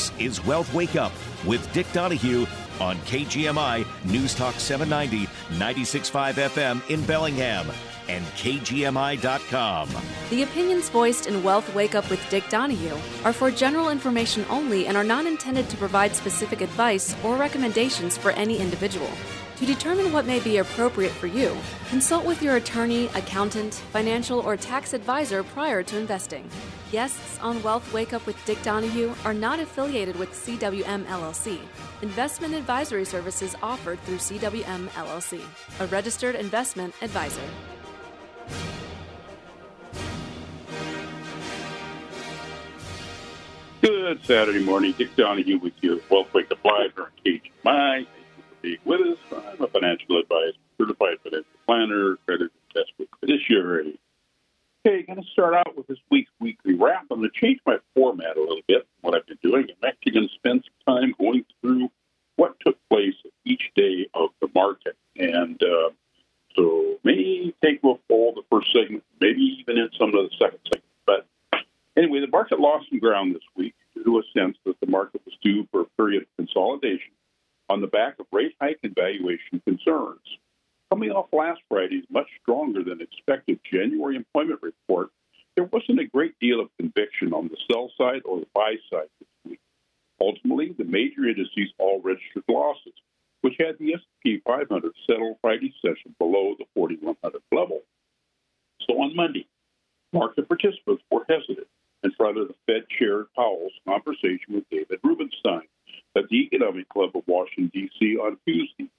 This is Wealth Wake Up with Dick Donahue on KGMI News Talk 790, 96.5 FM in Bellingham and KGMI.com. The opinions voiced in Wealth Wake Up with Dick Donahue are for general information only and are not intended to provide specific advice or recommendations for any individual. To determine what may be appropriate for you, consult with your attorney, accountant, financial, or tax advisor prior to investing. Guests on Wealth Wake Up with Dick Donahue are not affiliated with CWM LLC. Investment advisory services offered through CWM LLC, a registered investment advisor. Good Saturday morning. Dick Donahue with you. Wealth Wake Up Live here being with us. I'm a financial advisor, certified financial planner, credit investment fiduciary. Okay, going to start out with this week's weekly wrap. I'm going to change my format a little bit, what I've been doing. I'm actually going to spend some time going through what took place each day of the market. And uh, so maybe take a full the first segment, maybe even in some of the second segment. But anyway, the market lost some ground this week due to a sense that the market was due for a period of consolidation on the back of rate hike and valuation concerns. Coming off last Friday's much stronger than expected January employment report, there wasn't a great deal of conviction on the sell side or the buy side this week. Ultimately, the major indices all registered losses, which had the S&P 500 settle Friday's session below the 4100 level. So on Monday, market participants were hesitant in front of the Fed Chair Powell's conversation with David Rubenstein at the Economic Club of Washington, D.C. on Tuesday.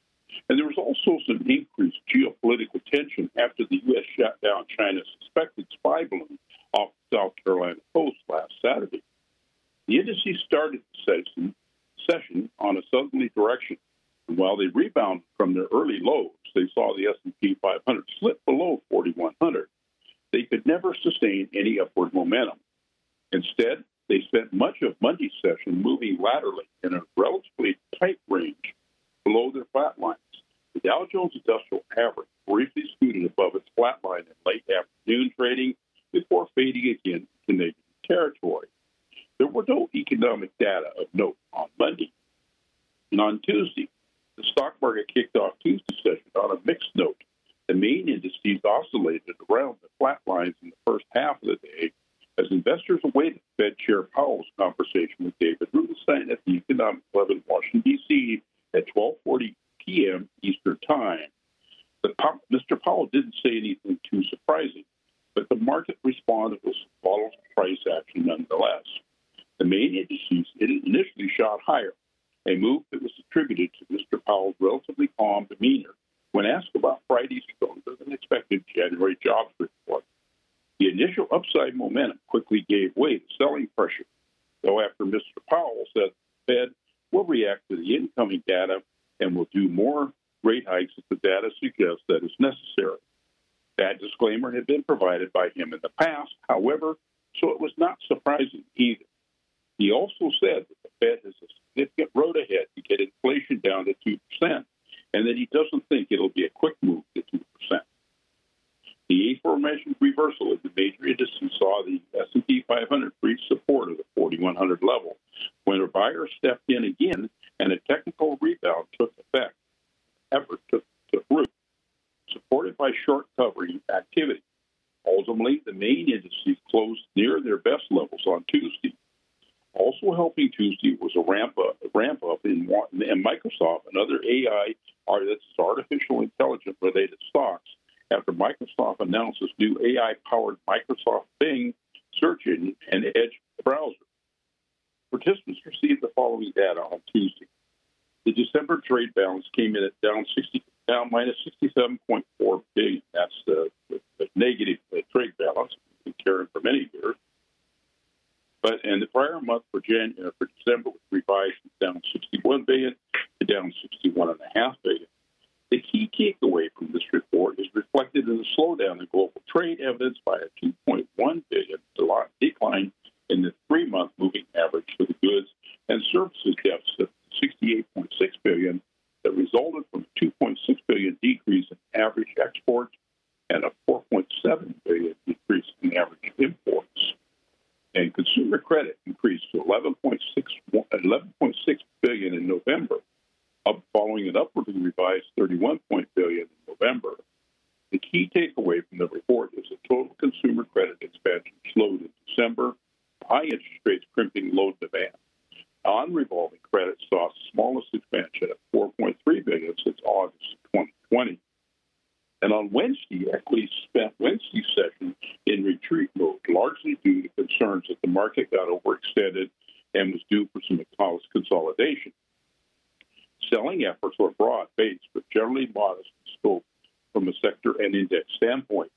And there was also some increased geopolitical tension after the U.S. shot down China's suspected spy balloon off the South Carolina coast last Saturday. The indices started the session, session on a southerly direction, and while they rebounded from their early lows, they saw the S&P 500 slip below 4,100. They could never sustain any upward momentum. Instead, they spent much of Monday's session moving laterally in a relatively tight range below their flat lines. The Dow Jones Industrial Average briefly scooted above its flat line in late afternoon trading before fading again to negative territory. There were no economic data of note on Monday. And on Tuesday, the stock market kicked off Tuesday's session on a mixed note. The main indices oscillated around the flat lines in the first half of the day as investors awaited Fed Chair Powell's conversation with David Rubenstein at the Economic Club in Washington, D.C. at 12:40 p.m. Eastern Time. Mr. Powell didn't say anything too surprising, but the market responded with volatile price action nonetheless. The main indices initially shot higher, a move that was attributed to Mr. Powell's relatively calm demeanor when asked about Friday's stronger than expected January jobs report. The initial upside momentum quickly gave way to selling pressure, though after Mr. Powell said the Fed will react to the incoming data and will do more rate hikes if the data suggests that is necessary. That disclaimer had been provided by him in the past, however, so it was not surprising either. He also said that the Fed has a significant road ahead to get inflation down to 2%, and that he doesn't think it'll be a quick move to 2%. The aforementioned reversal of the major indices saw the S&P 500 reach support of the 4100 level when a buyer stepped in again and a technical rebound took effect. Effort took, took root, supported by short covering activity. Ultimately, the main indices closed near their best levels on Tuesday. Also helping Tuesday was a ramp up, ramp up in, in Microsoft and other AI, that's artificial intelligence related stocks after Microsoft announces new AI powered Microsoft Bing search engine and Edge browser. Participants received the following data on Tuesday. The December trade balance came in at down 60, down minus 67.4 billion. That's the, the, the negative trade balance we've been carrying for many years. But in the prior month for January uh, for December was revised down 61 billion to down 61.5 billion. The key takeaway from this report is reflected in the slowdown in global trade, evidenced by a 2.1 billion decline in the three-month moving average for the goods and services deficit, 68.6 billion, that resulted from a 2.6 billion decrease in average exports and a 4.7 billion decrease in average imports. And consumer credit increased to 11.6 report is that total consumer credit expansion slowed in December, high interest rates crimping loan demand. Non-revolving credit saw smallest expansion at 4.3 billion since August 2020. And on Wednesday, equities spent Wednesday's session in retreat mode, largely due to concerns that the market got overextended and was due for some consolidation. Selling efforts were broad based, but generally modest in scope from a sector and index standpoint.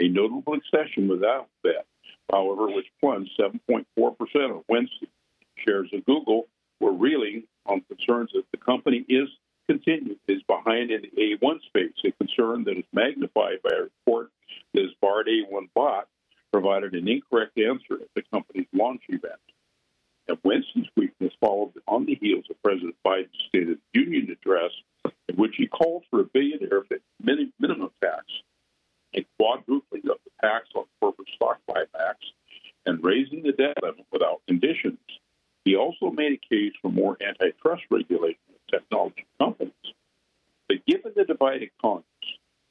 A notable exception was Alphabet, however, which plunged 7.4% on Wednesday. Shares of Google were reeling on concerns that the company is continued is behind in the AI space, a concern that is magnified by a report that his Bard AI bot provided an incorrect answer at the company's launch event. And Wednesday's weakness followed on the heels of President Biden's State of the Union address, in which he called for a billionaire minimum tax, a quadrupling of the tax on corporate stock buybacks, and raising the debt limit without conditions. He also made a case for more antitrust regulation of technology companies. But given the divided Congress,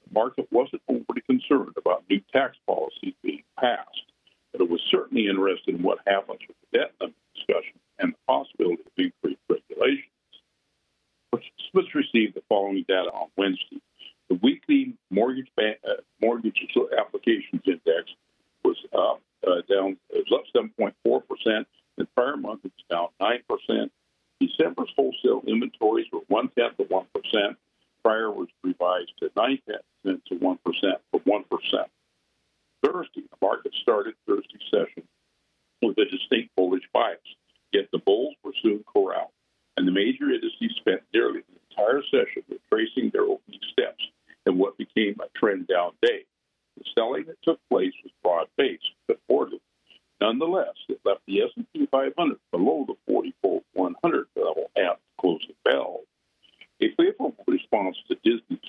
the market wasn't overly concerned about new tax policies being passed, but it was certainly interested in what happens with the debt limit discussion and the possibility of increased regulations. Received the following data on Wednesday. The weekly mortgage bank, uh, mortgage applications index was up, uh, down, was up 7.4 percent. The prior month it was down 9 percent. December's wholesale inventories were one tenth of one percent. Prior was revised to nine tenths to one percent for one percent. Thursday, the market started Thursday session with a distinct bullish bias. Yet the bulls were soon corralled, and the major indices spent nearly the entire session retracing their opening steps in what became a trend down day. The selling that took place was broad-based, but orderly. Nonetheless, it left the S&P 500 below the 44,100 level at the closing bell. A favorable response to Disney's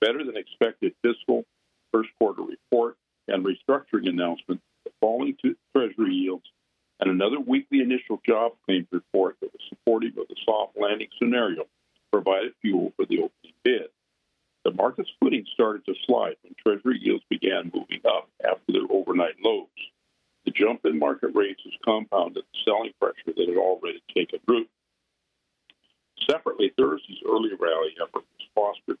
better-than-expected fiscal first quarter report and restructuring announcement, falling to Treasury yields, and another weekly initial job claims report that was supportive of the soft landing scenario provided fuel for the opening bid. The market's footing started to slide when Treasury yields began moving up after their overnight lows. The jump in market rates has compounded the selling pressure that had already taken root. Separately, Thursday's early rally effort has fostered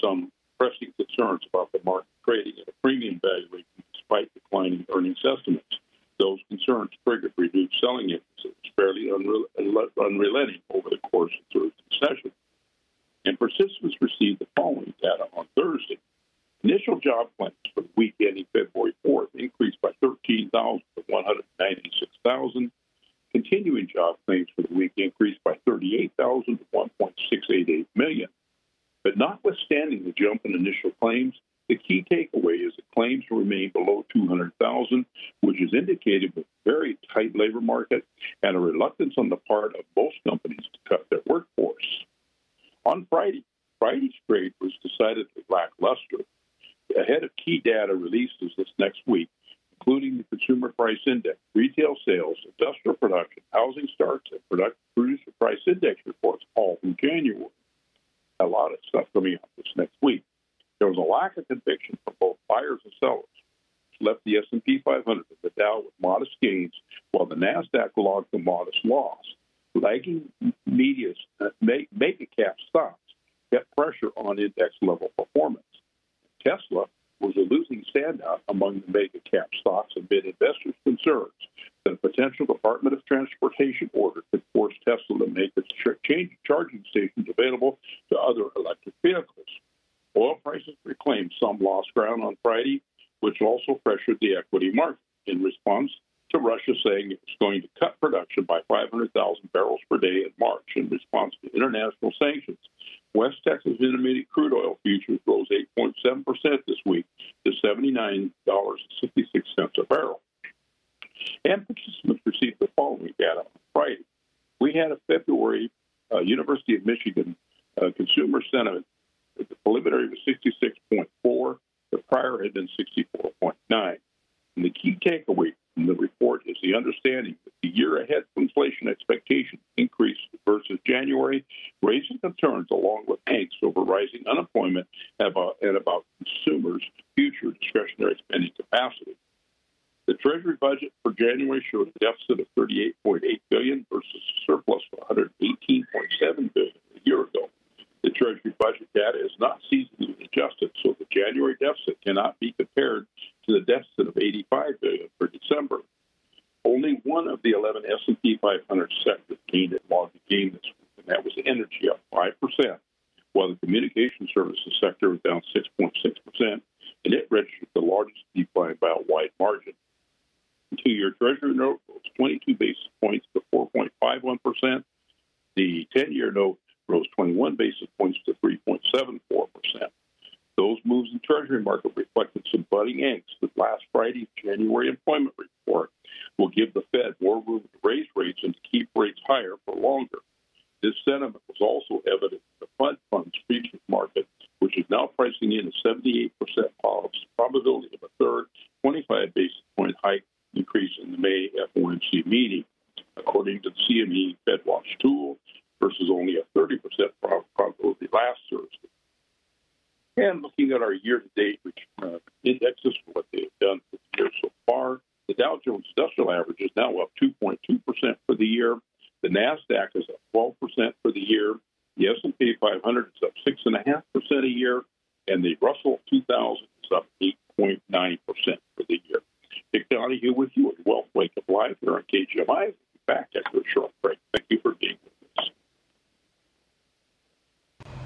some pressing concerns about the market trading at a premium valuation despite declining earnings estimates. Those concerns triggered reduced selling emphasis, fairly unrelenting over the course of Thursday's session. And participants received the following data on Thursday. Initial job claims for the week ending February 4th increased by 13,000 to 196,000. Continuing job claims for the week increased by 38,000 to 1.688 million. But notwithstanding the jump in initial claims, the key takeaway is that claims remain below 200,000, which is indicated with a very tight labor market and a reluctance on the part of most companies to cut their workforce. On Friday, Friday's trade was decidedly lackluster. Ahead of key data releases this next week, including the Consumer Price Index, retail sales, industrial production, housing starts, and producer price index reports all from January. A lot of stuff coming out this next week. There was a lack of conviction from both buyers and sellers, which left the S&P 500 and the Dow with modest gains, while the Nasdaq logged a modest loss. Lagging media's uh, mega cap stocks kept pressure on index level performance. Tesla was a losing standout among the mega cap stocks amid investors' concerns that a potential Department of Transportation order could force Tesla to make its change charging stations available to other electric vehicles. Oil prices reclaimed some lost ground on Friday, which also pressured the equity market in response to Russia saying it was going to cut production by 500,000 barrels per day in March in response to international sanctions. West Texas Intermediate crude oil futures rose 8.7% this week to $79.66 a barrel. And participants received the following data on Friday. We had a February uh, University of Michigan uh, consumer sentiment the preliminary was 66.4. The prior had been 64.9. And the key takeaway from the report is the understanding that the year ahead inflation expectations increased versus January, raising concerns along with angst over rising unemployment and about, uh, and about consumers' future discretionary spending capacity. The Treasury budget for January showed a deficit of 38.8 billion versus a surplus of 118.7 billion a year ago. The Treasury budget data is not seasonally adjusted, so the January deficit cannot be compared to the deficit of 85 billion for December. Only one of the 11 S&P 500 sectors gained a log gain this week, and that was energy, up 5%, while the communication services sector was down 6.6%, and it registered the largest decline by a wide margin. The two-year Treasury note rose 22 basis points to 4.51%. The 10-year note rose 21 basis points to 3.74%. Those moves in Treasury market reflected some budding angst that last Friday's January employment report will give the Fed more room to raise rates and to keep rates higher for longer. This sentiment was also evident in the Fed funds futures market, which is now pricing in a 78% probability of a third 25 basis point hike increase in the May FOMC meeting, according to the CME FedWatch tool, versus only a 30% probability last Thursday. And looking at our year-to-date uh, indexes for what they have done this year so far, the Dow Jones Industrial Average is now up 2.2% for the year. The Nasdaq is up 12% for the year. The S&P 500 is up 6.5% a year, and the Russell 2000 is up 8.9% for the year. Dick Donahue with you at Wealth Wake Up Live here on KGMI. Back after a short break. Thank you for being with us.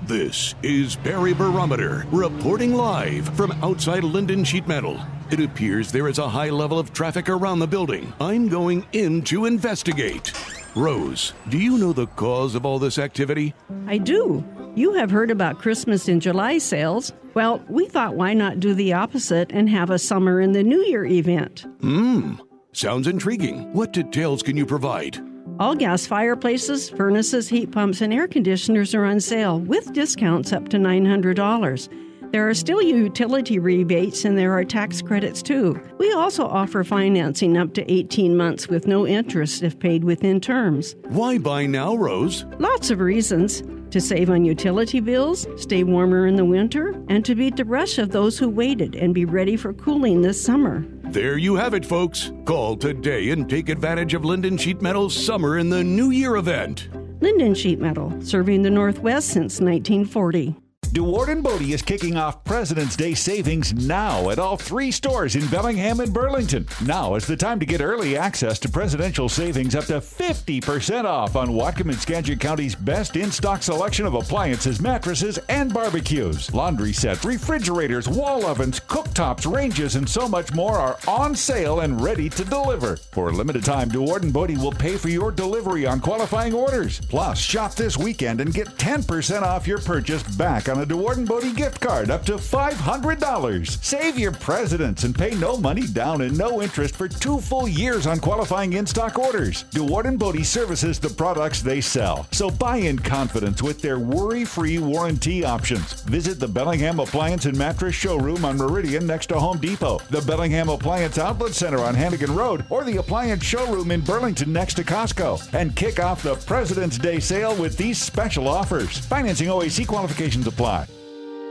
This is Barry Barometer reporting live from outside Lynden Sheet Metal. It appears there is a high level of traffic around the building. I'm going in to investigate. Rose, do you know the cause of all this activity? I do. You have heard about Christmas in July sales. Well, we thought why not do the opposite and have a summer in the New Year event? Hmm, sounds intriguing. What details can you provide? All gas fireplaces, furnaces, heat pumps, and air conditioners are on sale with discounts up to $900. There are still utility rebates and there are tax credits too. We also offer financing up to 18 months with no interest if paid within terms. Why buy now, Rose? Lots of reasons. To save on utility bills, stay warmer in the winter, and to beat the rush of those who waited and be ready for cooling this summer. There you have it, folks. Call today and take advantage of Lynden Sheet Metal's Summer in the New Year event. Lynden Sheet Metal, serving the Northwest since 1940. Dewaard and Bodie is kicking off President's Day savings now at all three stores in Bellingham and Burlington. Now is the time to get early access to presidential savings up to 50% off on Whatcom and Skagit County's best in-stock selection of appliances, mattresses, and barbecues. Laundry sets, refrigerators, wall ovens, cooktops, ranges, and so much more are on sale and ready to deliver. For a limited time, Dewaard and Bodie will pay for your delivery on qualifying orders. Plus, shop this weekend and get 10% off your purchase back on a Dewaard Bodie gift card up to $500. Save your presidents and pay no money down and no interest for two full years on qualifying in stock orders. Dewaard Bodie services the products they sell. So buy in confidence with their worry free warranty options. Visit the Bellingham Appliance and Mattress Showroom on Meridian next to Home Depot, the Bellingham Appliance Outlet Center on Hannegan Road, or the Appliance Showroom in Burlington next to Costco. And kick off the President's Day sale with these special offers. Financing OAC qualifications apply.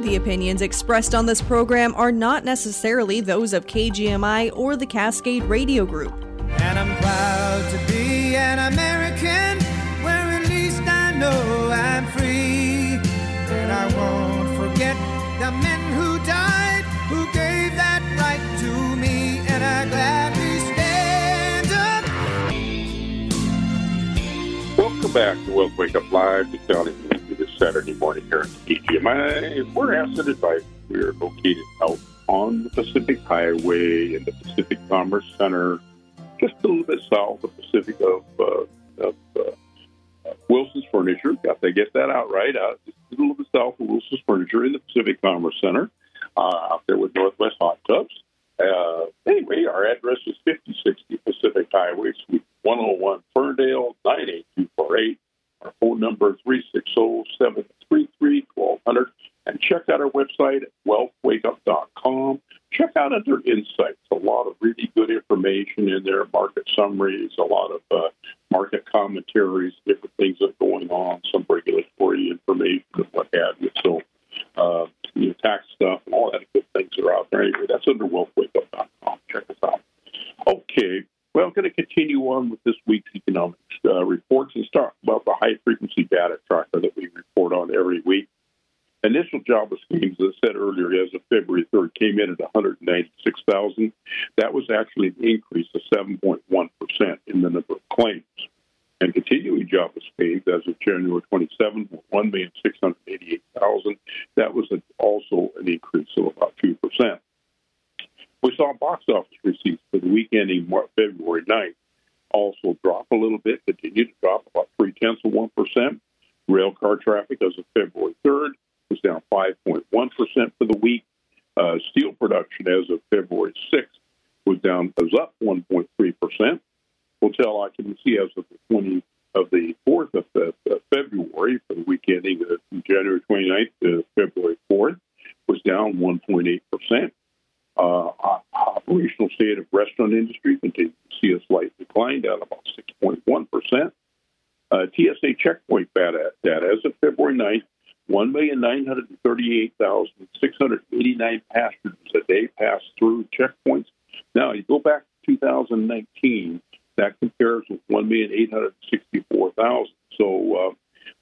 The opinions expressed on this program are not necessarily those of KGMI or the Cascade Radio Group. And I'm proud to be an American where at least I know I'm free. And I won't forget the men who died who gave that right to me. And I gladly stand up. Welcome back to Wealth Wake Up Live, the County this Saturday morning here at KGMI. We're Asset Advice. We're located out on the Pacific Highway in the Pacific Commerce Center, just a little bit south of Pacific of, uh, of uh, Wilson's Furniture. Got to get that out right. Uh, just a little bit south of Wilson's Furniture in the Pacific Commerce Center, uh, out there with Northwest Hot Tubs. Uh, anyway, our address is 5060 Pacific Highway, Suite 101, Ferndale, 98248. Our phone number is 360 And check out our website at wealthwakeup.com. Check out other insights. A lot of really good information in there, market summaries, a lot of uh, market commentaries, different things that are going on, some regulatory information and what have you. So uh, you know, tax stuff and all that good things are out there. Anyway, that's under wealthwakeup.com. Check us out. Okay. Well, I'm going to continue on with this week's economic uh, reports and start about the high frequency data tracker that we report on every week. Initial jobless claims, as I said earlier, as of February 3rd, came in at 196,000. That was actually an increase of 7.1% in the number of claims. And continuing jobless claims as of January 27, 1,688,000. That was also an increase of about 2%. We saw box office receipts for the week ending February 9th also drop a little bit, continue to drop about three tenths of 1%. Rail car traffic as of February 3rd was down 5.1% for the week. Uh, steel production as of February 6th was down, was up 1.3%. Hotel occupancy as of the 20 of the 4th of, February for the week ending uh, January 29th to February 4th was down 1.8%. Uh, operational state of restaurant industry continues to see a slight decline, down about 6.1%. Uh, TSA checkpoint data, as of February 9th, 1,938,689 passengers a day passed through checkpoints. Now, you go back to 2019, that compares with 1,864,000. So uh,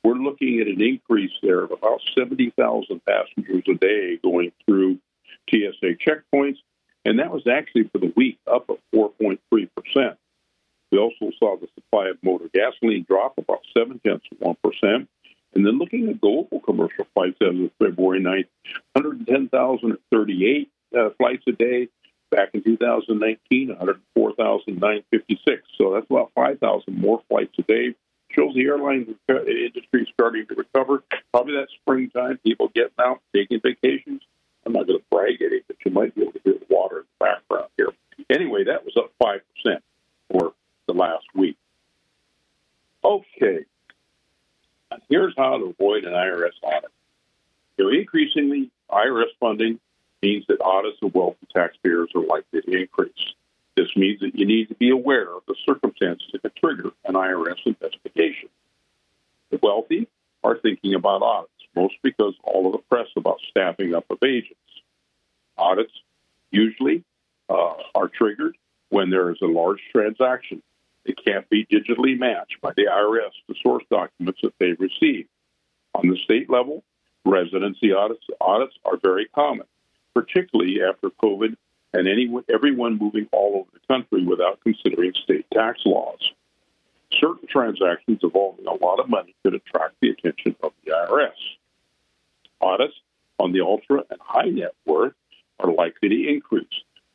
we're looking at an increase there of about 70,000 passengers a day going through TSA checkpoints, and that was actually for the week up at 4.3%. We also saw the supply of motor gasoline drop about 7 tenths of 1%. And then looking at global commercial flights as of February 9th, 110,038 uh, flights a day. Back in 2019, 104,956. So that's about 5,000 more flights a day. Shows the airline industry starting to recover. Probably that springtime, people getting out, taking vacations. I'm not going to brag any, but you might be able to hear the water in the background here. Anyway, that was up 5% for the last week. Okay. Here's how to avoid an IRS audit. You know, increasingly, IRS funding means that audits of wealthy taxpayers are likely to increase. This means that you need to be aware of the circumstances that could trigger an IRS investigation. The wealthy are thinking about audits most because all of the press about staffing up of agents. Audits usually uh, are triggered when there is a large transaction. It can't be digitally matched by the IRS to source documents that they receive. On the state level, residency audits, audits are very common, particularly after COVID and anyone, everyone moving all over the country without considering state tax laws. Certain transactions involving a lot of money could attract the attention of the IRS. Audits on the ultra and high net worth are likely to increase,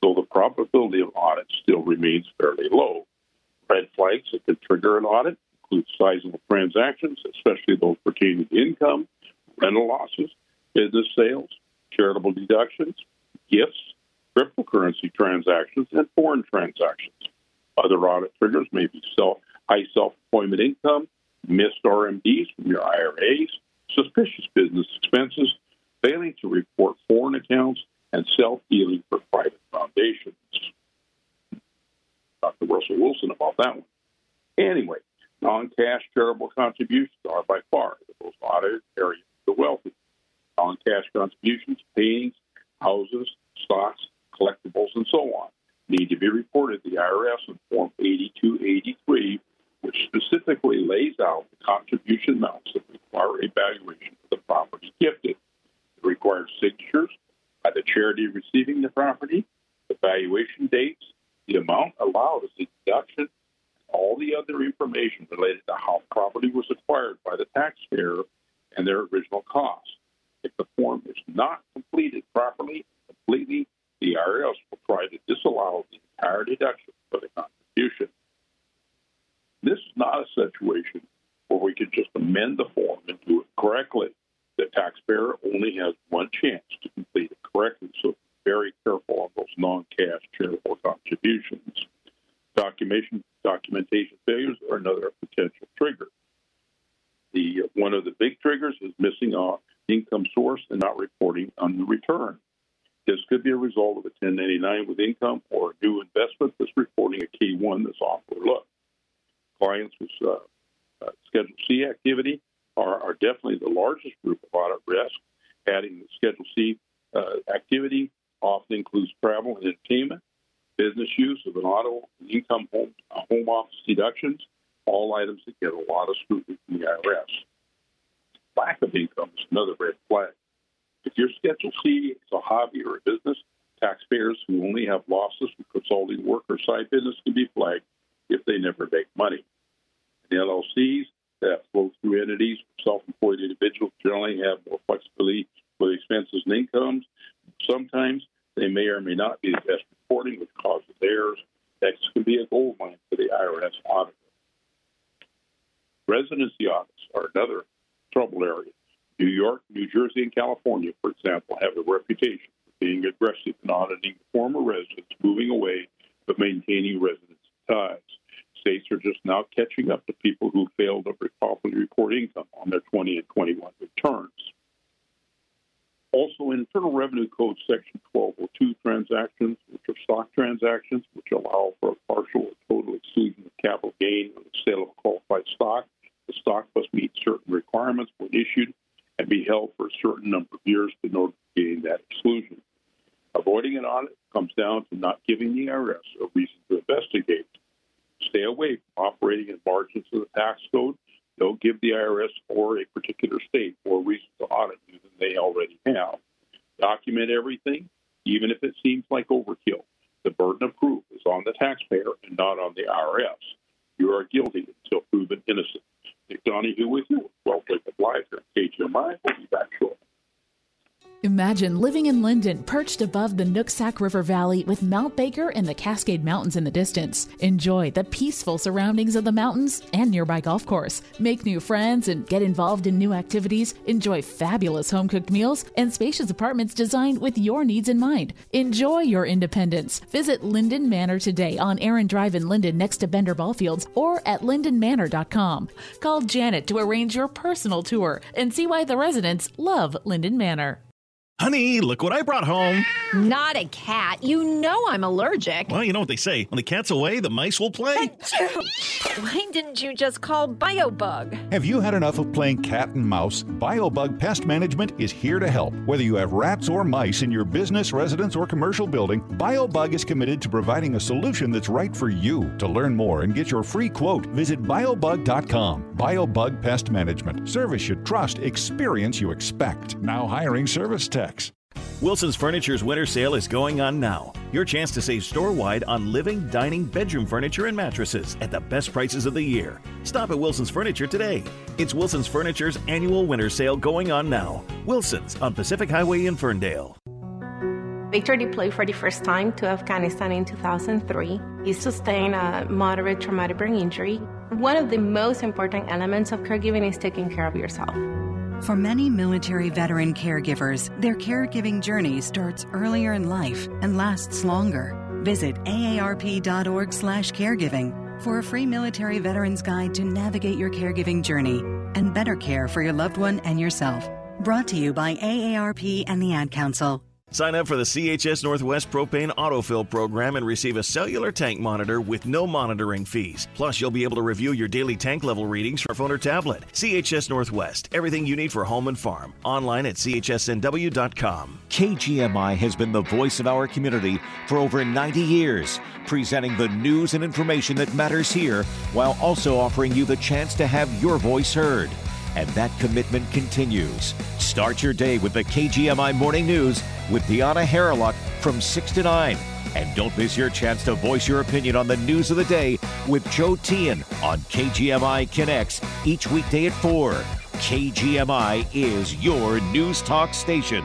though the probability of audits still remains fairly low. Red flags that could trigger an audit include sizable transactions, especially those pertaining to income, rental losses, business sales, charitable deductions, gifts, cryptocurrency transactions, and foreign transactions. Other audit triggers may be self, high self-employment income, missed RMDs from your IRAs, suspicious business expenses, failing to report foreign accounts, and self-dealing for private foundations. Dr. Russell Wilson about that one. Anyway, non-cash charitable contributions are by far the most audited area of the wealthy. Non-cash contributions, paintings, houses, stocks, collectibles, and so on need to be reported to the IRS in Form 8283 which specifically lays out the contribution amounts that require evaluation for the property gifted. It requires signatures by the charity receiving the property, the valuation dates, the amount allowed as a deduction, all the other information related to how property was acquired by the taxpayer and their original cost. If the form is not completed properly, completely, the IRS will try to disallow the entire deduction for the contribution. This is not a situation where we can just amend the form and do it correctly. The taxpayer only has one chance to complete it correctly, so very careful on those non-cash charitable contributions. Documentation documentation failures are another potential trigger. The one of the big triggers is missing an income source and not reporting on the return. This could be a result of a 1099 with income or a new investment that's reporting a K1 that's off overlooked clients with uh, uh, Schedule C activity are, are, definitely the largest group of audit risk. Adding the Schedule C uh, activity often includes travel and entertainment. business use of an auto, income home, uh, home office deductions, all items that get a lot of scrutiny from the IRS. Lack of income is another red flag. If your Schedule C is a hobby or a business, taxpayers who only have losses from consulting work or side business can be flagged if they never make money. And LLCs that flow through entities, self-employed individuals generally have more flexibility with expenses and incomes. Sometimes they may or may not be the best reporting, which causes errors. That can be a gold mine for the IRS auditor. Residency audits are another trouble area. New York, New Jersey, and California, for example, have a reputation for being aggressive in auditing former residents moving away but maintaining residency ties. States are just now catching up to people who failed to properly report income on their 20 and 21 returns. Also, Internal Revenue Code Section 1202 transactions, which are stock transactions, which allow for a partial or total exclusion of capital gain on the sale of qualified stock. The stock must meet certain requirements when issued and be held for a certain number of years in order to gain that exclusion. Avoiding an audit comes down to not giving the IRS a reason to investigate. Stay away from operating in margins of the tax code don't give the IRS or a particular state more reason to audit you than they already have. Document everything, even if it seems like overkill. The burden of proof is on the taxpayer and not on the IRS. You are guilty until proven innocent. Dick Donahue with you. Welcome to Live here at KGMI. We'll be back shortly. Imagine living in Lynden, perched above the Nooksack River Valley with Mount Baker and the Cascade Mountains in the distance. Enjoy the peaceful surroundings of the mountains and nearby golf course. Make new friends and get involved in new activities. Enjoy fabulous home cooked meals and spacious apartments designed with your needs in mind. Enjoy your independence. Visit Lynden Manor today on Aaron Drive in Lynden next to Bender Ballfields or at lyndenmanor.com. Call Janet to arrange your personal tour and see why the residents love Lynden Manor. Honey, look what I brought home. Not a cat. You know I'm allergic. Well, you know what they say when the cat's away, the mice will play. Why didn't you just call BioBug? Have you had enough of playing cat and mouse? BioBug Pest Management is here to help. Whether you have rats or mice in your business, residence, or commercial building, BioBug is committed to providing a solution that's right for you. To learn more and get your free quote, visit biobug.com. BioBug Pest Management. Service you trust, experience you expect. Now hiring service tech. Wilson's Furniture's winter sale is going on now. Your chance to save store wide on living, dining, bedroom furniture, and mattresses at the best prices of the year. Stop at Wilson's Furniture today. It's Wilson's Furniture's annual winter sale going on now. Wilson's on Pacific Highway in Ferndale. Victor deployed for the first time to Afghanistan in 2003. He sustained a moderate traumatic brain injury. One of the most important elements of caregiving is taking care of yourself. For many military veteran caregivers, their caregiving journey starts earlier in life and lasts longer. Visit aarp.org/caregiving for a free military veterans guide to navigate your caregiving journey and better care for your loved one and yourself. Brought to you by AARP and the Ad Council. Sign up for the CHS Northwest Propane Autofill program and receive a cellular tank monitor with no monitoring fees. Plus, you'll be able to review your daily tank level readings from phone or tablet. CHS Northwest, everything you need for home and farm. Online at chsnw.com. KGMI has been the voice of our community for over 90 years, presenting the news and information that matters here while also offering you the chance to have your voice heard and that commitment continues. Start your day with the KGMI Morning News with Deanna Haralock from 6 to 9. And don't miss your chance to voice your opinion on the news of the day with Joe Teehan on KGMI Connects each weekday at 4. KGMI is your news talk station.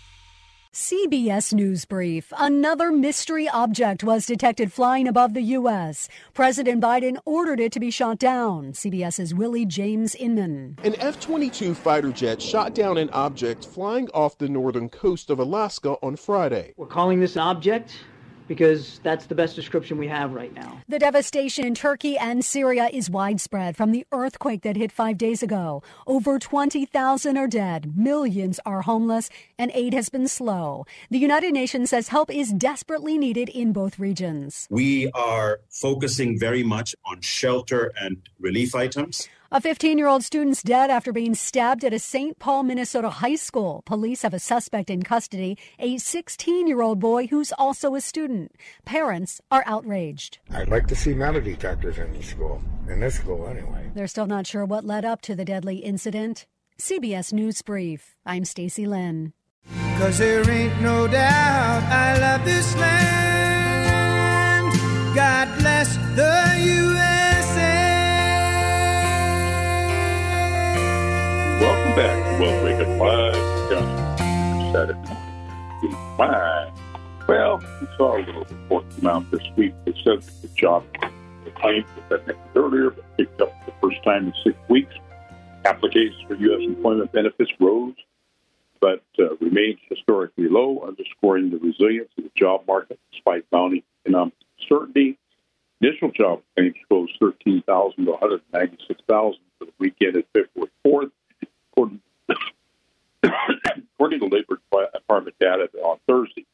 CBS News Brief. Another mystery object was detected flying above the U.S. President Biden ordered it to be shot down. CBS's Willie James Inman. An F 22 fighter jet shot down an object flying off the northern coast of Alaska on Friday. We're calling this object because that's the best description we have right now. The devastation in Turkey and Syria is widespread from the earthquake that hit five days ago. Over 20,000 are dead, millions are homeless, and aid has been slow. The United Nations says help is desperately needed in both regions. We are focusing very much on shelter and relief items. A 15 year old student's dead after being stabbed at a St. Paul, Minnesota high school. Police have a suspect in custody, a 16 year old boy who's also a student. Parents are outraged. I'd like to see metal detectors in the school, in this school anyway. They're still not sure what led up to the deadly incident. CBS News Brief. I'm Stacy Lynn. Cause there ain't no doubt I love this land. God bless the USA. Welcome back to Wake Up Live. John Saturday. Fine. Well, we saw a little report come out this week that said the job claims that I mentioned earlier but picked up for the first time in six weeks. Applications for U.S. employment benefits rose, but uh, remained historically low, underscoring the resilience of the job market despite mounting economic uncertainty. Initial job claims rose 13,000 to 196,000 for the weekend of February 4th, according, according to Labor Department data on Thursday.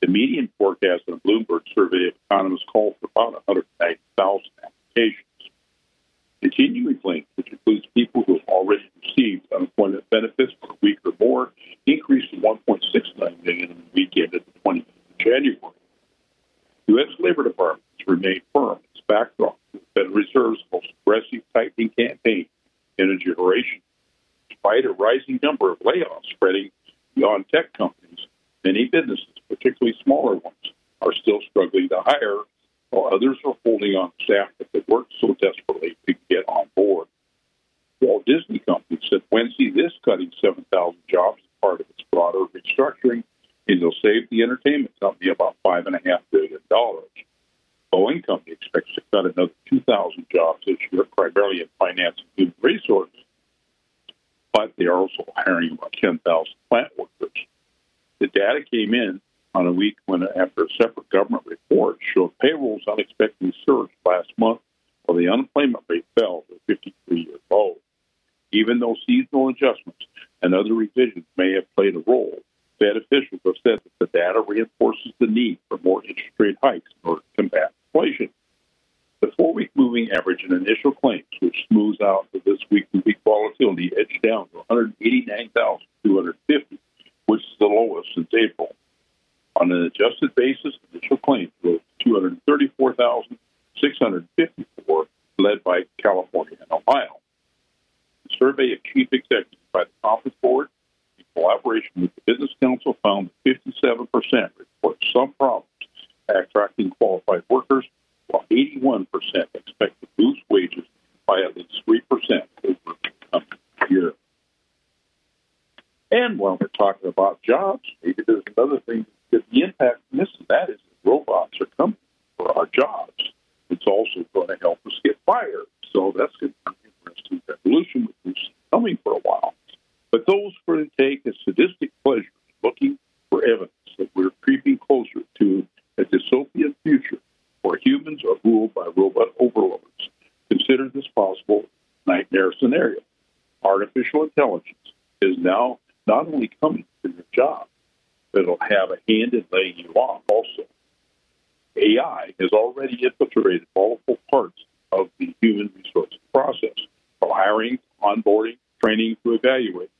The median forecast in a Bloomberg survey of economists called for about 190,000 applications. Continuing claims, which includes people who have already received unemployment benefits for a week or more, increased to 1.69 million in the weekend of the 20th of January. U.S. Labor Department has remained firm in its backdrop to the Federal Reserve's most aggressive tightening campaign in a generation. Despite a rising number of layoffs spreading beyond tech companies, many businesses, particularly smaller ones, are still struggling to hire while others are holding on staff that they worked so desperately to get on board. Walt Disney Company said Wednesday this cutting 7,000 jobs as part of its broader restructuring, and it'll save the entertainment company about $5.5 billion. Boeing Company expects to cut another 2,000 jobs this year, primarily in finance and human resources, but they are also hiring about 10,000 plant workers. The data came in on a week when, after a separate government report showed payrolls unexpectedly surged last month, while the unemployment rate fell to 53 year low. Even though seasonal adjustments and other revisions may have played a role, Fed officials have said that the data reinforces the need for more interest rate hikes in order to combat inflation. Four week moving average in initial claims, which smooths out the this week to week volatility, edged down to 189,250, which is the lowest since April. On an adjusted basis, initial claims rose to 234,654, led by California and Ohio. The survey of chief executives by the Conference Board, in collaboration with the Business Council, found that 57% report some problems attracting qualified workers, while 81% expect to boost wages by at least 3% over the coming year. And when we're talking about jobs, maybe there's another thing that the impact from this and that is that robots are coming for our jobs. It's also going to help us get fired. So that's going to be an interesting revolution, which is coming for a while. But those for to take a sadistic pleasure in looking for evidence that we're creeping closer to a dystopian future humans are ruled by robot overlords. Consider this possible nightmare scenario. Artificial intelligence is now not only coming to your job, but it'll have a hand in laying you off also. AI has already infiltrated multiple parts of the human resource process, from hiring, onboarding, training to evaluate.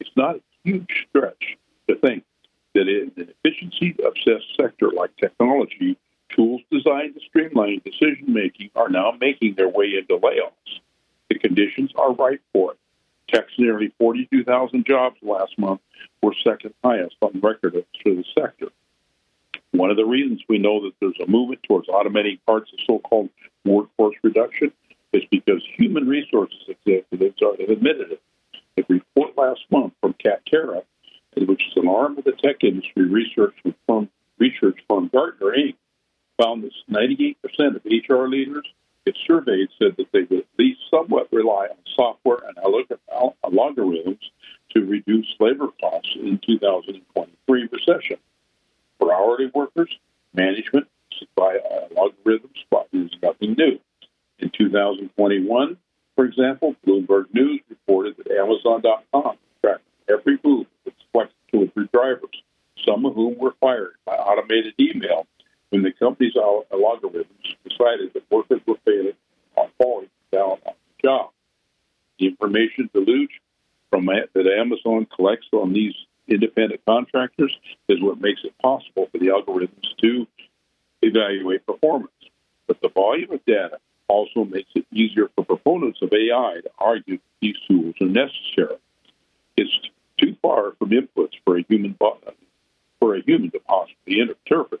It's not a huge stretch to think that in an efficiency obsessed sector like technology, tools designed to streamline decision making are now making their way into layoffs. The conditions are right for it. Tech's nearly 42,000 jobs last month were second highest on record for the sector. One of the reasons we know that there's a movement towards automating parts of so-called workforce reduction is because human resources executives have admitted it. A report last month from Capterra, which is an arm of the tech industry research firm, research firm Gartner Inc., found that 98% of HR leaders, if surveyed, said that they would at least somewhat rely on software and algorithms to reduce labor costs in 2023 recession. For hourly workers, management by uh, algorithms is nothing new. In 2021, for example, Bloomberg News reported that Amazon.com tracked every move of its Flex three drivers, some of whom were fired by automated email when the company's algorithms uh, decided that workers were failing on falling down on the job. The information deluge from that Amazon collects on these independent contractors is what makes it possible for the algorithms to evaluate performance. But the volume of data also makes it easier for proponents of AI to argue that these tools are necessary. It's too far from inputs for a human for a human to possibly interpret.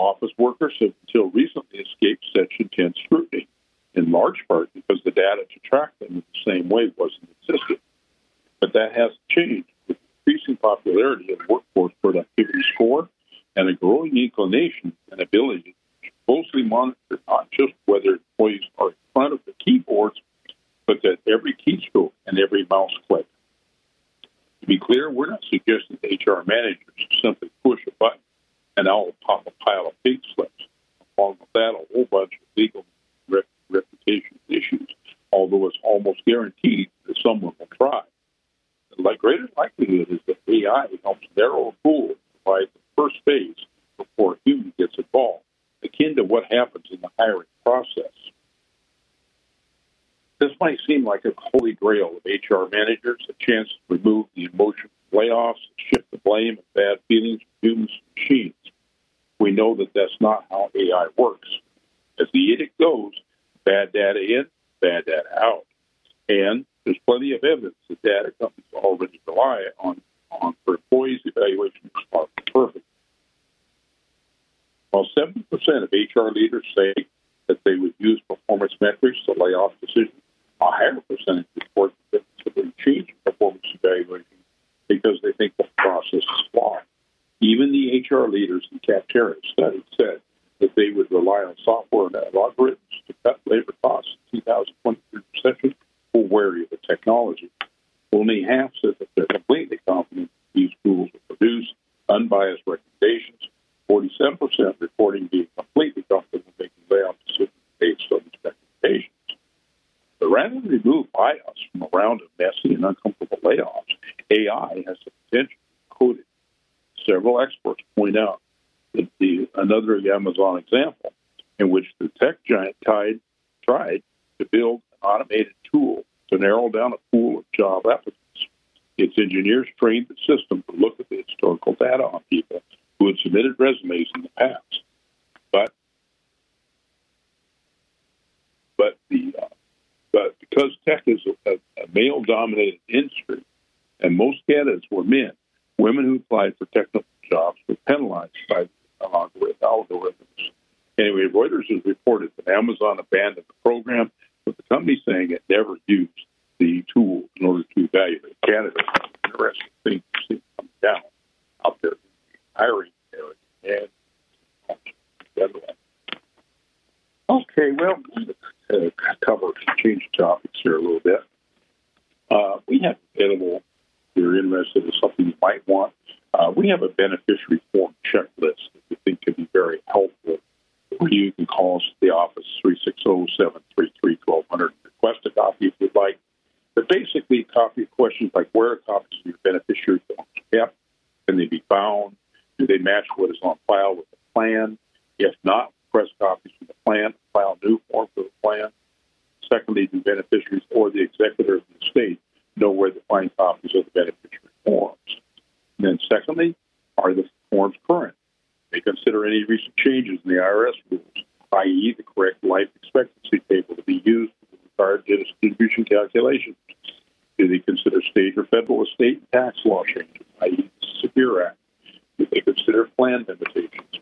Office workers have until recently escaped such intense scrutiny, in large part because the data to track them in the same way wasn't existent. But that has changed with increasing popularity of workforce productivity score and a growing inclination and ability to closely monitor not just whether employees are in front of the keyboards, but that every keystroke and every mouse click. To be clear, we're not suggesting HR managers simply push a button and out pop a pile of pink slips. Along with that, a whole bunch of legal rep- reputation issues, although it's almost guaranteed that someone will try. The greater likelihood is that AI helps narrow a pool and the first phase before a human gets involved, akin to what happens in the hiring process. This might seem like a holy grail of HR managers, a chance to remove the emotion of layoffs, shift the blame and bad feelings from humans to machines. We know that that's not how AI works. As the edict goes, bad data in, bad data out. And there's plenty of evidence that data companies already rely on, on for employees' evaluation are perfect. While 70% of HR leaders say that they would use performance metrics to lay off decisions, a higher percentage report that they change performance evaluation because they think the process is flawed. Even the HR leaders in Capterra study said that they would rely on software and algorithms to cut labor costs in 2023 recession were wary of the technology. Only half said that they're completely confident these tools will produce unbiased recommendations. 47% reporting being completely comfortable making layoff decisions based on these recommendations. But rather than remove bias from a round of messy and uncomfortable layoffs, AI has the potential to code it. Several experts point out that the another Amazon example in which the tech giant tried, tried to build an automated tool to narrow down a pool of job applicants. Its engineers trained the system to look at the historical data on people who had submitted resumes in the past. But but the uh, but because tech is a, a male-dominated industry, and most candidates were men, women who applied for technical jobs were penalized by algorithms. Anyway, Reuters has reported that Amazon abandoned the program, with the company saying it never used the tool in order to evaluate candidates. Interesting thing to see coming down out there in the hiring area. And okay, well, uh, cover change topics here a little bit. Uh, we have available. If you're interested in something you might want, uh, we have a beneficiary form checklist that we think can be very helpful. Where you can call us at the office 360-733-1200 request a copy if you'd like. But basically, copy questions like where are copies of your beneficiary forms kept? Can they be found? Do they match what is on file with the plan? If not, request copies from the plan, file new form for the plan. Secondly, do beneficiaries or the executor of the estate know where to find copies of the beneficiary forms? And then secondly, are the forms current? They consider any recent changes in the IRS rules, i.e., the correct life expectancy table to be used for the required distribution calculations. Do they consider state or federal estate tax law changes, i.e., the Secure Act? Do they consider plan limitations?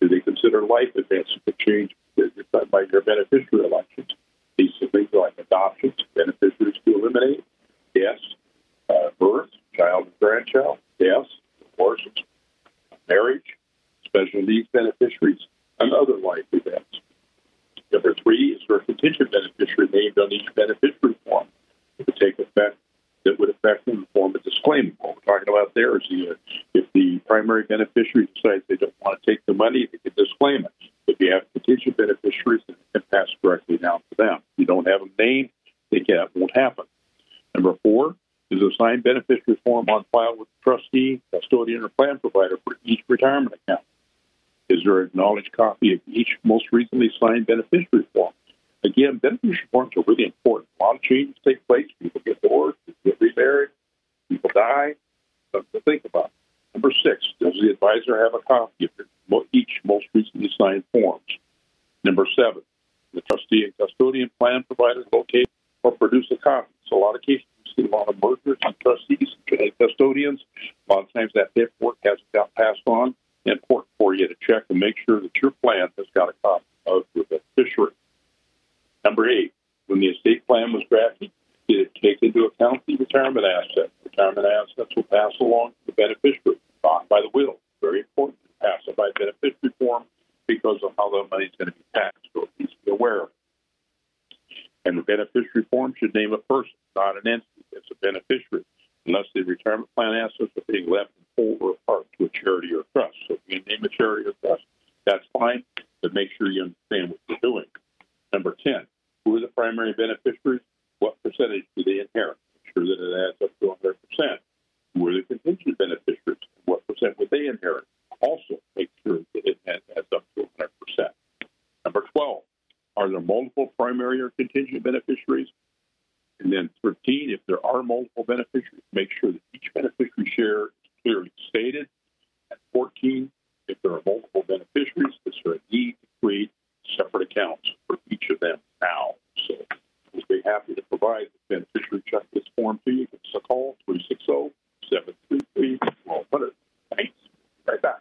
Do they consider life events to change by your beneficiary elections? These things like adoptions, beneficiaries to eliminate, yes, uh, birth, child and grandchild, deaths, divorces, marriage, special needs beneficiaries, and other life events. Number three is for a contingent beneficiary named on each beneficiary form. to take effect that would affect and form a disclaimer. What we're talking about there is the, uh, if the primary beneficiary decides they don't want to take the money, they can disclaim it. If you have contingent beneficiaries, it can pass directly down to them. If you don't have them named, they can, that won't happen. Number four is a signed beneficiary form on file with the trustee, custodian, or plan provider for each retirement account. Is there an acknowledged copy of each most recently signed beneficiary form? Again, beneficiary forms are really important. A lot of changes take place. People get divorced, people get remarried, people die. Something to think about. Number six, does the advisor have a copy of each most recently signed forms? Number seven, the trustee and custodian plan provider locate or produce a copy. So a lot of cases we see a lot of mergers and trustees and custodians. A lot of times that paperwork hasn't got passed on. Important for you to check and make sure that your plan has got a copy of your. Number eight, when the estate plan was drafted, did it take into account the retirement asset? Retirement assets will pass along to the beneficiary, not by the will. Very important to pass it by beneficiary form because of how the money is going to be taxed. So please be aware of it. And the beneficiary form should name a person, not an entity. It's a beneficiary, unless the retirement plan assets are being left in whole or part to a charity or trust. So if you name a charity or trust, that's fine, but make sure you understand what you're doing. Number 10, who are the primary beneficiaries? What percentage do they inherit? Make sure that it adds up to 100%. Who are the contingent beneficiaries? What percent would they inherit? Also, make sure that it adds up to 100%. Number 12, are there multiple primary or contingent beneficiaries? And then 13, if there are multiple beneficiaries, make sure that each beneficiary share is clearly stated. And 14, if there are multiple beneficiaries, is there a need to create separate accounts for each of them now? So we'll be happy to provide the beneficiary checklist form to you. Give us a call, 360 733 1200. Thanks. Right back.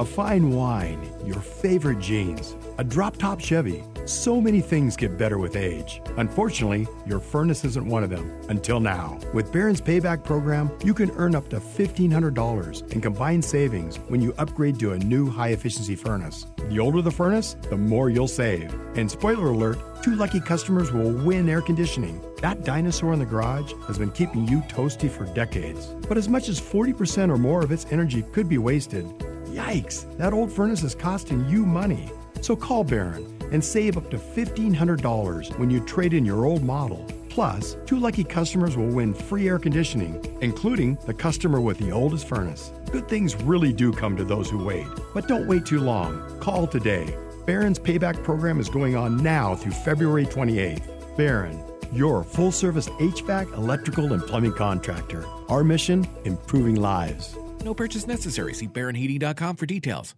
A fine wine, your favorite jeans, a drop top Chevy. So many things get better with age. Unfortunately, your furnace isn't one of them until now. With Barron's Payback Program, you can earn up to $1,500 in combined savings when you upgrade to a new high efficiency furnace. The older the furnace, the more you'll save. And spoiler alert, two lucky customers will win air conditioning. That dinosaur in the garage has been keeping you toasty for decades. But as much as 40% or more of its energy could be wasted. Yikes, that old furnace is costing you money. So call Barron and save up to $1,500 when you trade in your old model. Plus, two lucky customers will win free air conditioning, including the customer with the oldest furnace. Good things really do come to those who wait. But don't wait too long. Call today. Barron's payback program is going on now through February 28th. Barron, your full service HVAC, electrical, and plumbing contractor. Our mission improving lives. No purchase necessary. See BarronHeating.com for details.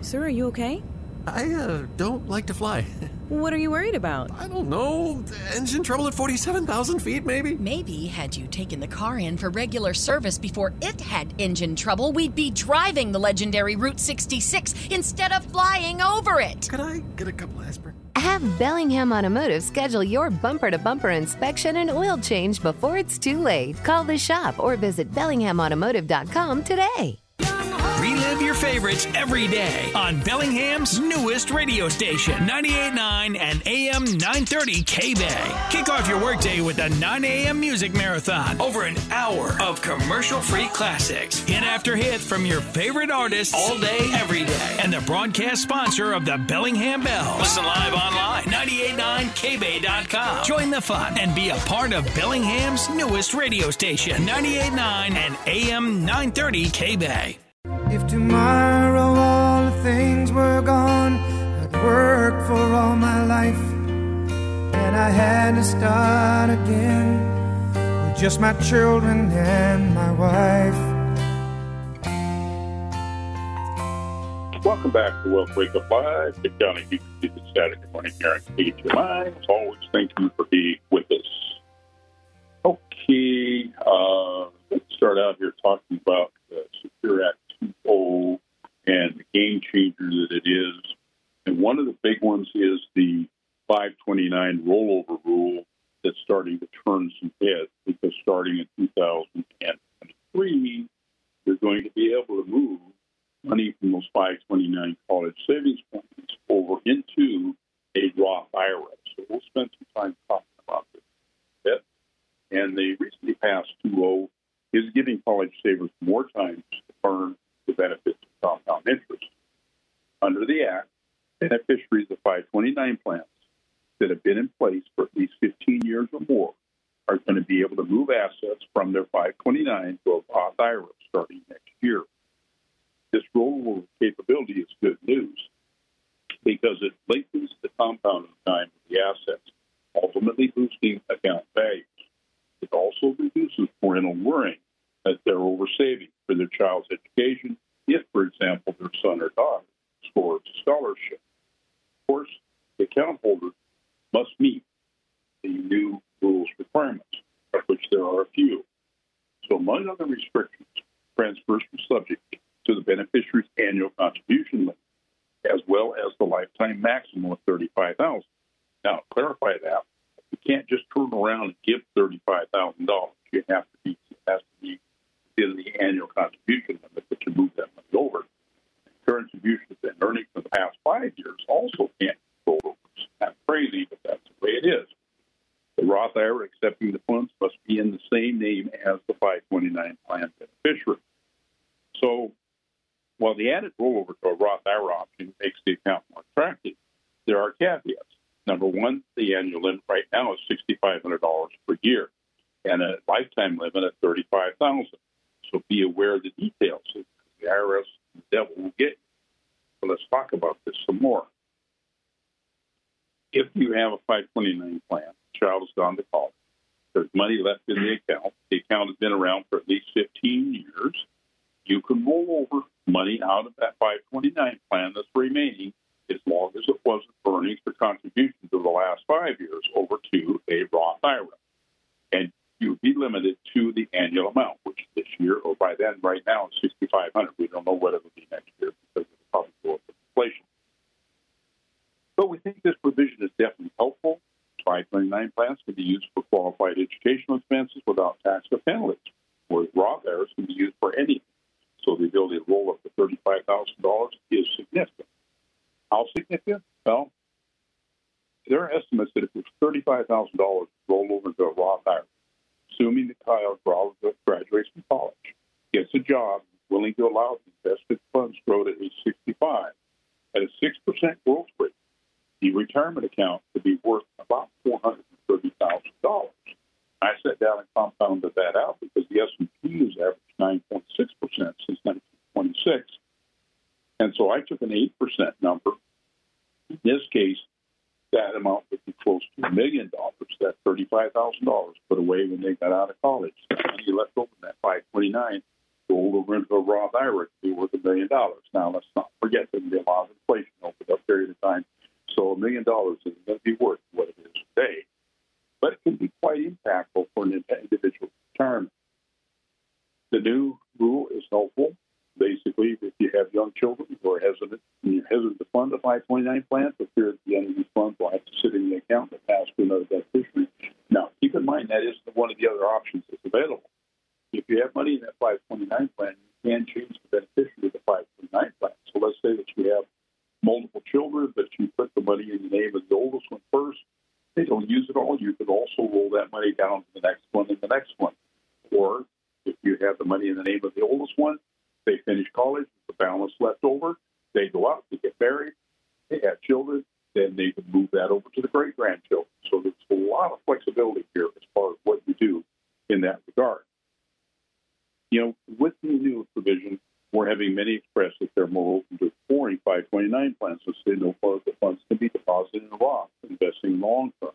Sir, are you okay? I uh, don't like to fly. What are you worried about? I don't know. Engine trouble at 47,000 feet, maybe? Maybe had you taken the car in for regular service before it had engine trouble, we'd be driving the legendary Route 66 instead of flying over it. Could I get a couple aspirin? Have Bellingham Automotive schedule your bumper to bumper inspection and oil change before it's too late. Call the shop or visit BellinghamAutomotive.com today. Relive your favorites every day on Bellingham's newest radio station, 98.9 and AM 930 K-Bay. Kick off your workday with the 9 a.m. music marathon. Over an hour of commercial-free classics. Hit after hit from your favorite artists all day, every day. And the broadcast sponsor of the Bellingham Bells. Listen live online, 989kbay.com. Join the fun and be a part of Bellingham's newest radio station, 98.9 and AM 930 K-Bay. If tomorrow all the things were gone, I'd work for all my life, and I had to start again with just my children and my wife. Welcome back to Wealth Wake Up Live. Dick Downey, you can see the Saturday morning here on KGMI. As always, thank you for being with us. Okay, uh, let's start out here talking about the Secure Act 2.0 and the game changer that it is. And one of the big ones is the 529 rollover rule that's starting to turn some heads because starting in 2023, you're going to be able to move money from those 529 college savings plans over into a Roth IRA. So we'll spend some time talking about this and they recently passed 2.0, is giving college savers more time to earn the benefits of compound interest. Under the Act, beneficiaries of 529 plans that have been in place for at least 15 years or more are going to be able to move assets from their 529 to a Roth IRA starting next year. This rollover capability is good news because it lengthens the compounding time of the assets, ultimately boosting account values. It also reduces parental worrying that they're oversaving for their child's education if, for example, their son or daughter scores a scholarship. Of course, the account holder must meet the new rules requirements, of which there are a few. So, among other restrictions, transfers are subject to the beneficiary's annual contribution limit, as well as the lifetime maximum of thirty-five thousand. Now, clarify that you can't just turn around and give thirty-five thousand dollars. You have to be has to be within the annual contribution limit that you move that money over. Contributions and earnings for the past five years also can't roll over. It's not crazy, but that's the way it is. The Roth IRA accepting the funds must be in the same name as the 529 plan beneficiary. So, while the added rollover to a Roth IRA option makes the account more attractive, there are caveats. Number one, the annual limit right now is $6,500 per year, and a lifetime limit of $35,000. So be aware of the details. The IRS, the devil will get. So let's talk about this some more. If you have a 529 plan, child has gone to college. There's money left in the account. The account has been around for at least 15 years. You can roll over money out of that 529 plan that's remaining as long as it wasn't earnings or contributions of the last five years over to a Roth IRA. And you would be limited to the annual amount, which this year or by then, right now, is 6500 We don't know what it will be next year because go up with inflation. But we think this provision is definitely helpful. 529 plans can be used for qualified educational expenses without tax or penalties, whereas Roth IRAs can be used for anything. So the ability to roll up to $35,000 is significant. How significant? Well, there are estimates that if it's $35,000 rolled over into a Roth IRA, assuming the child graduates from college, gets a job, willing to allow the invested funds grow to age 65, at a 6% growth rate, the retirement account could be worth about $430,000. I sat down and compounded that out because the S&P has averaged 9.6% since 1926. And so I took an 8% number. In this case, that amount would be close to a million dollars. That $35,000 put away when they got out of college. The money left over in that 529 rolled over into a Roth IRA to be worth a million dollars. Now, let's not forget that there's a lot of inflation over that period of time. So a million dollars isn't going to be worth what it is today. But it can be quite impactful for an individual retirement. The new rule is helpful. Basically, if you have young children who are hesitant and you're hesitant to fund a 529 plan, for fear at the end of these funds will have to sit in the account and pass to another beneficiary. Now, keep in mind that isn't one of the other options that's available. If you have money in that 529 plan, you can change the beneficiary to the 529 plan. So let's say that you have multiple children, but you put the money in the name of the oldest one first. They don't use it all. You could also roll that money down to the next one and the next one. Or if you have the money in the name of the oldest one, they finish college, the balance left over, they go out, they get married, they have children, then they can move that over to the great grandchildren. So there's a lot of flexibility here as far as what you do in that regard. You know, with the new provision, we're having many express that they're more open to exploring 529 plans since they know part of the funds can be deposited in Roth, investing long term.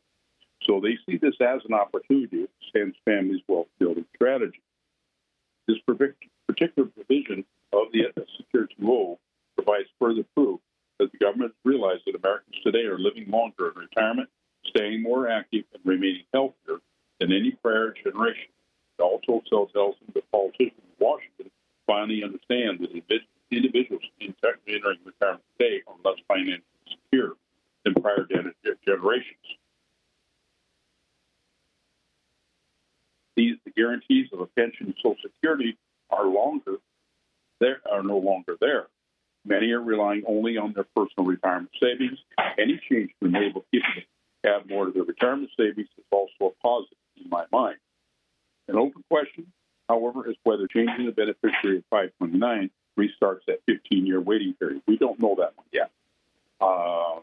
So they see this as an opportunity to extend families' wealth building strategy. This particular provision of the Security Rule provides further proof that the government realized that Americans today are living longer in retirement, staying more active, and remaining healthier than any prior generation. It also tells us that politicians in Washington finally understand that individuals entering retirement today are less financially secure than prior generations. These the guarantees of a pension and Social Security are longer there are no longer there. Many are relying only on their personal retirement savings. Any change to enable people to add more to their retirement savings is also a positive in my mind. An open question, however, is whether changing the beneficiary at 529 restarts that 15 year waiting period. We don't know that one yet. Um,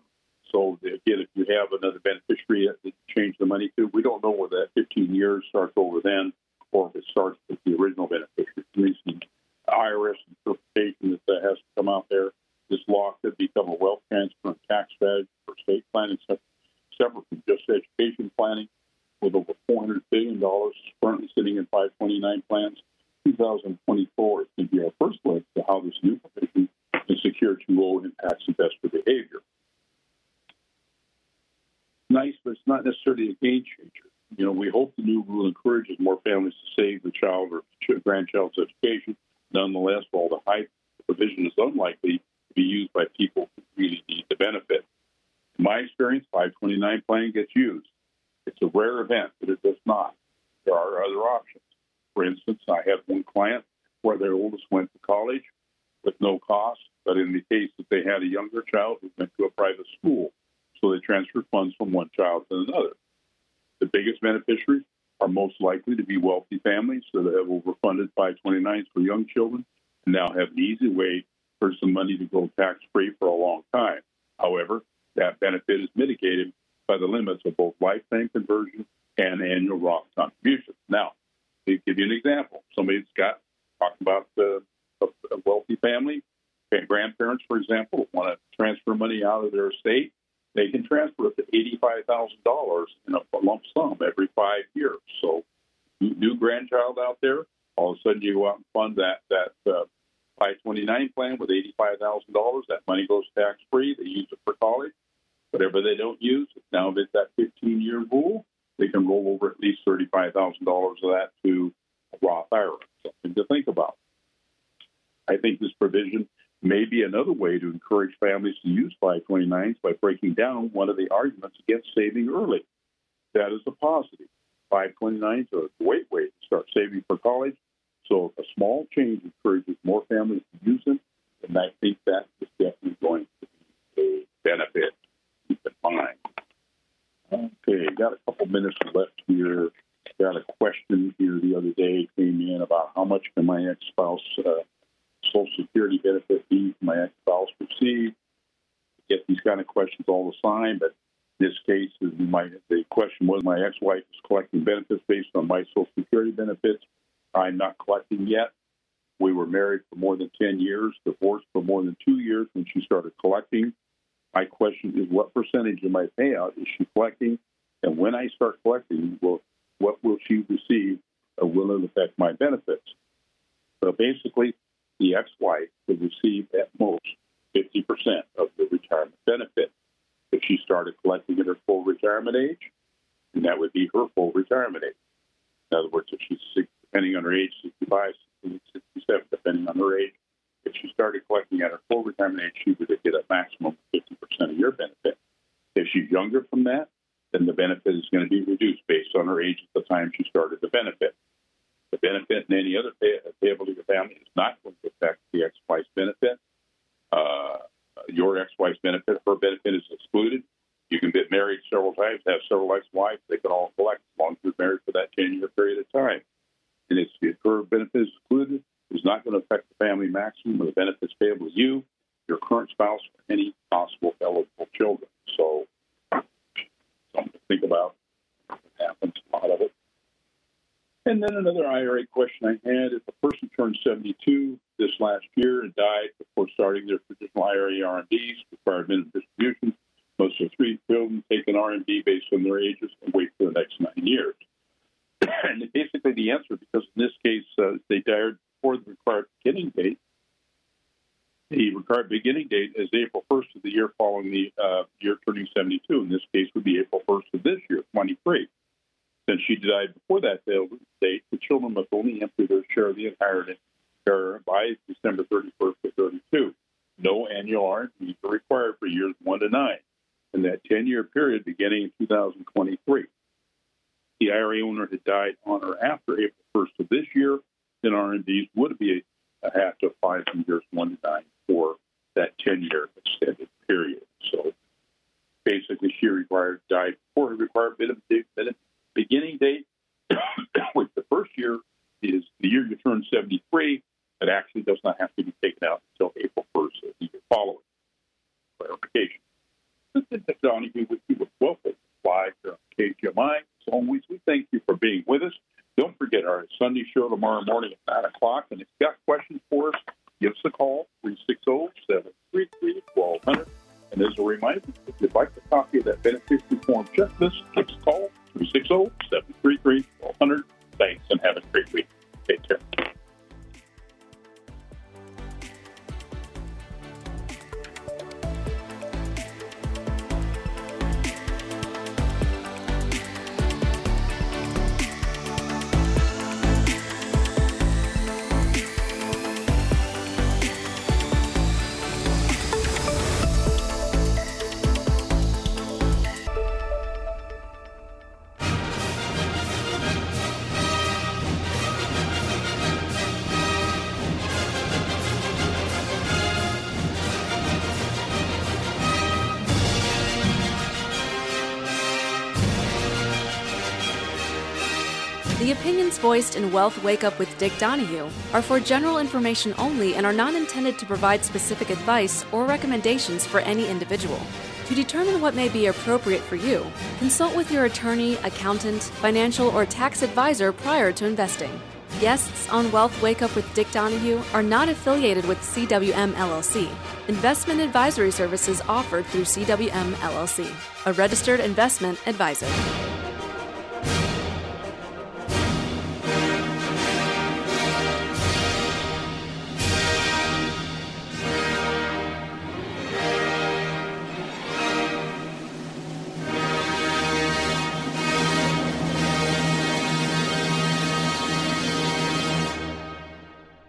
so, again, if you have another beneficiary that you change the money to, we don't know whether that 15 years starts over then or if it starts with the original beneficiary. Recent IRS interpretation that has to come out there. This law could become a wealth transfer and tax strategy for state planning, separate from just education planning, with over $400 billion currently sitting in 529 plans. 2024 is going to be our first look to how this new provision in Secure 2.0 impacts investor behavior. Nice, but it's not necessarily a game changer. You know, we hope the new rule encourages more families to save the child or grandchild's education. Nonetheless, while the high provision is unlikely to be used by people who really need the benefit. In my experience, 529 planning gets used. It's a rare event, but it does not. There are other options. For instance, I had one client where their oldest went to college with no cost, but in the case that they had a younger child who went to a private school, so they transferred funds from one child to another. The biggest beneficiaries are most likely to be wealthy families that have overfunded 529s for young children and now have an easy way for some money to go tax free for a long time. However, that benefit is mitigated by the limits of both lifetime conversion and annual Roth contributions. Now, to give you an example, somebody that's got talking about uh, a, a wealthy family, grandparents, for example, want to transfer money out of their estate, they can transfer up to eighty-five thousand dollars in a lump sum every five years. So, new grandchild out there, all of a sudden you go out and fund that that uh, 529 plan with eighty-five thousand dollars. That money goes tax-free. They use it for college. Whatever they don't use, now that that 15-year rule, they can roll over at least $35,000 of that to Roth IRA. Something to think about. I think this provision may be another way to encourage families to use 529s by breaking down one of the arguments against saving early. That is a positive. 529s are a great way to start saving for college. So a small change encourages more families to use them, then I think that is definitely going to be a benefit. Keep in mind. Okay, got a couple minutes left here. Got a question here the other day came in about how much can my ex-spouse uh, Social Security benefit be my ex-spouse receive? Get these kind of questions all the time, but in this case, my the question was my ex-wife is collecting benefits based on my Social Security benefits. I'm not collecting yet. We were married for more than 10 years, divorced for more than two years when she started collecting. My question is, what percentage of my payout is she collecting? And when I start collecting, will, what will she receive or will it affect my benefits? So basically, the ex-wife would receive at most 50% of the retirement benefit. If she started collecting at her full retirement age, and that would be her full retirement age. In other words, if she's depending on her age, 65, 67, depending on her age, if she started collecting at her full retirement age, she would get a maximum of 50% of your benefit. If she's younger from that, then the benefit is going to be reduced based on her age at the time she started the benefit. The benefit and any other pay- payable to your family is not going to affect the ex-wife's benefit. Uh, your ex-wife's benefit, her benefit is excluded. You can get married several times, have several ex-wives. They can all collect as long as you're married for that 10-year period of time. And if her benefit is excluded, it's not going to affect the family maximum or the benefits payable to you, your current spouse, or any possible eligible children. So something to think about. It happens, a lot of it. And then another IRA question I had: If a person turned 72 this last year and died before starting their traditional IRA RMDs, required minimum distributions, must their three children take an RMD based on their ages and wait for the next nine years? and basically, the answer, because in this case uh, they died before the required beginning date, the required beginning date is April 1st of the year following the uh, year turning 72. In this case, would be April 1st of this year, 23. Since she died before that date, the children must only empty their share of the inheritance by December 31st of 32. No annual RMDs are required for years 1 to 9 in that 10 year period beginning in 2023. The IRA owner had died on or after April 1st of this year, then RMDs would be a, half to five from years 1 to 9 for that 10 year extended period. So basically, she required died before her required beginning date, which the first year is the year you turn 73. It actually does not have to be taken out until April 1st of the year following. Clarification. This is Mr. KGMI. As always, we thank you for being with us. Don't forget our Sunday show tomorrow morning at 9 o'clock. And if you've got questions for us, give us a call, 360-733-1200. And as a reminder, if you'd like a copy of that beneficiary form checklist, give us a call, 760 733 voiced in Wealth Wake Up with Dick Donahue are for general information only and are not intended to provide specific advice or recommendations for any individual. To determine what may be appropriate for you, consult with your attorney, accountant, financial, or tax advisor prior to investing. Guests on Wealth Wake Up with Dick Donahue are not affiliated with CWM LLC. Investment advisory services offered through CWM LLC, a registered investment advisor.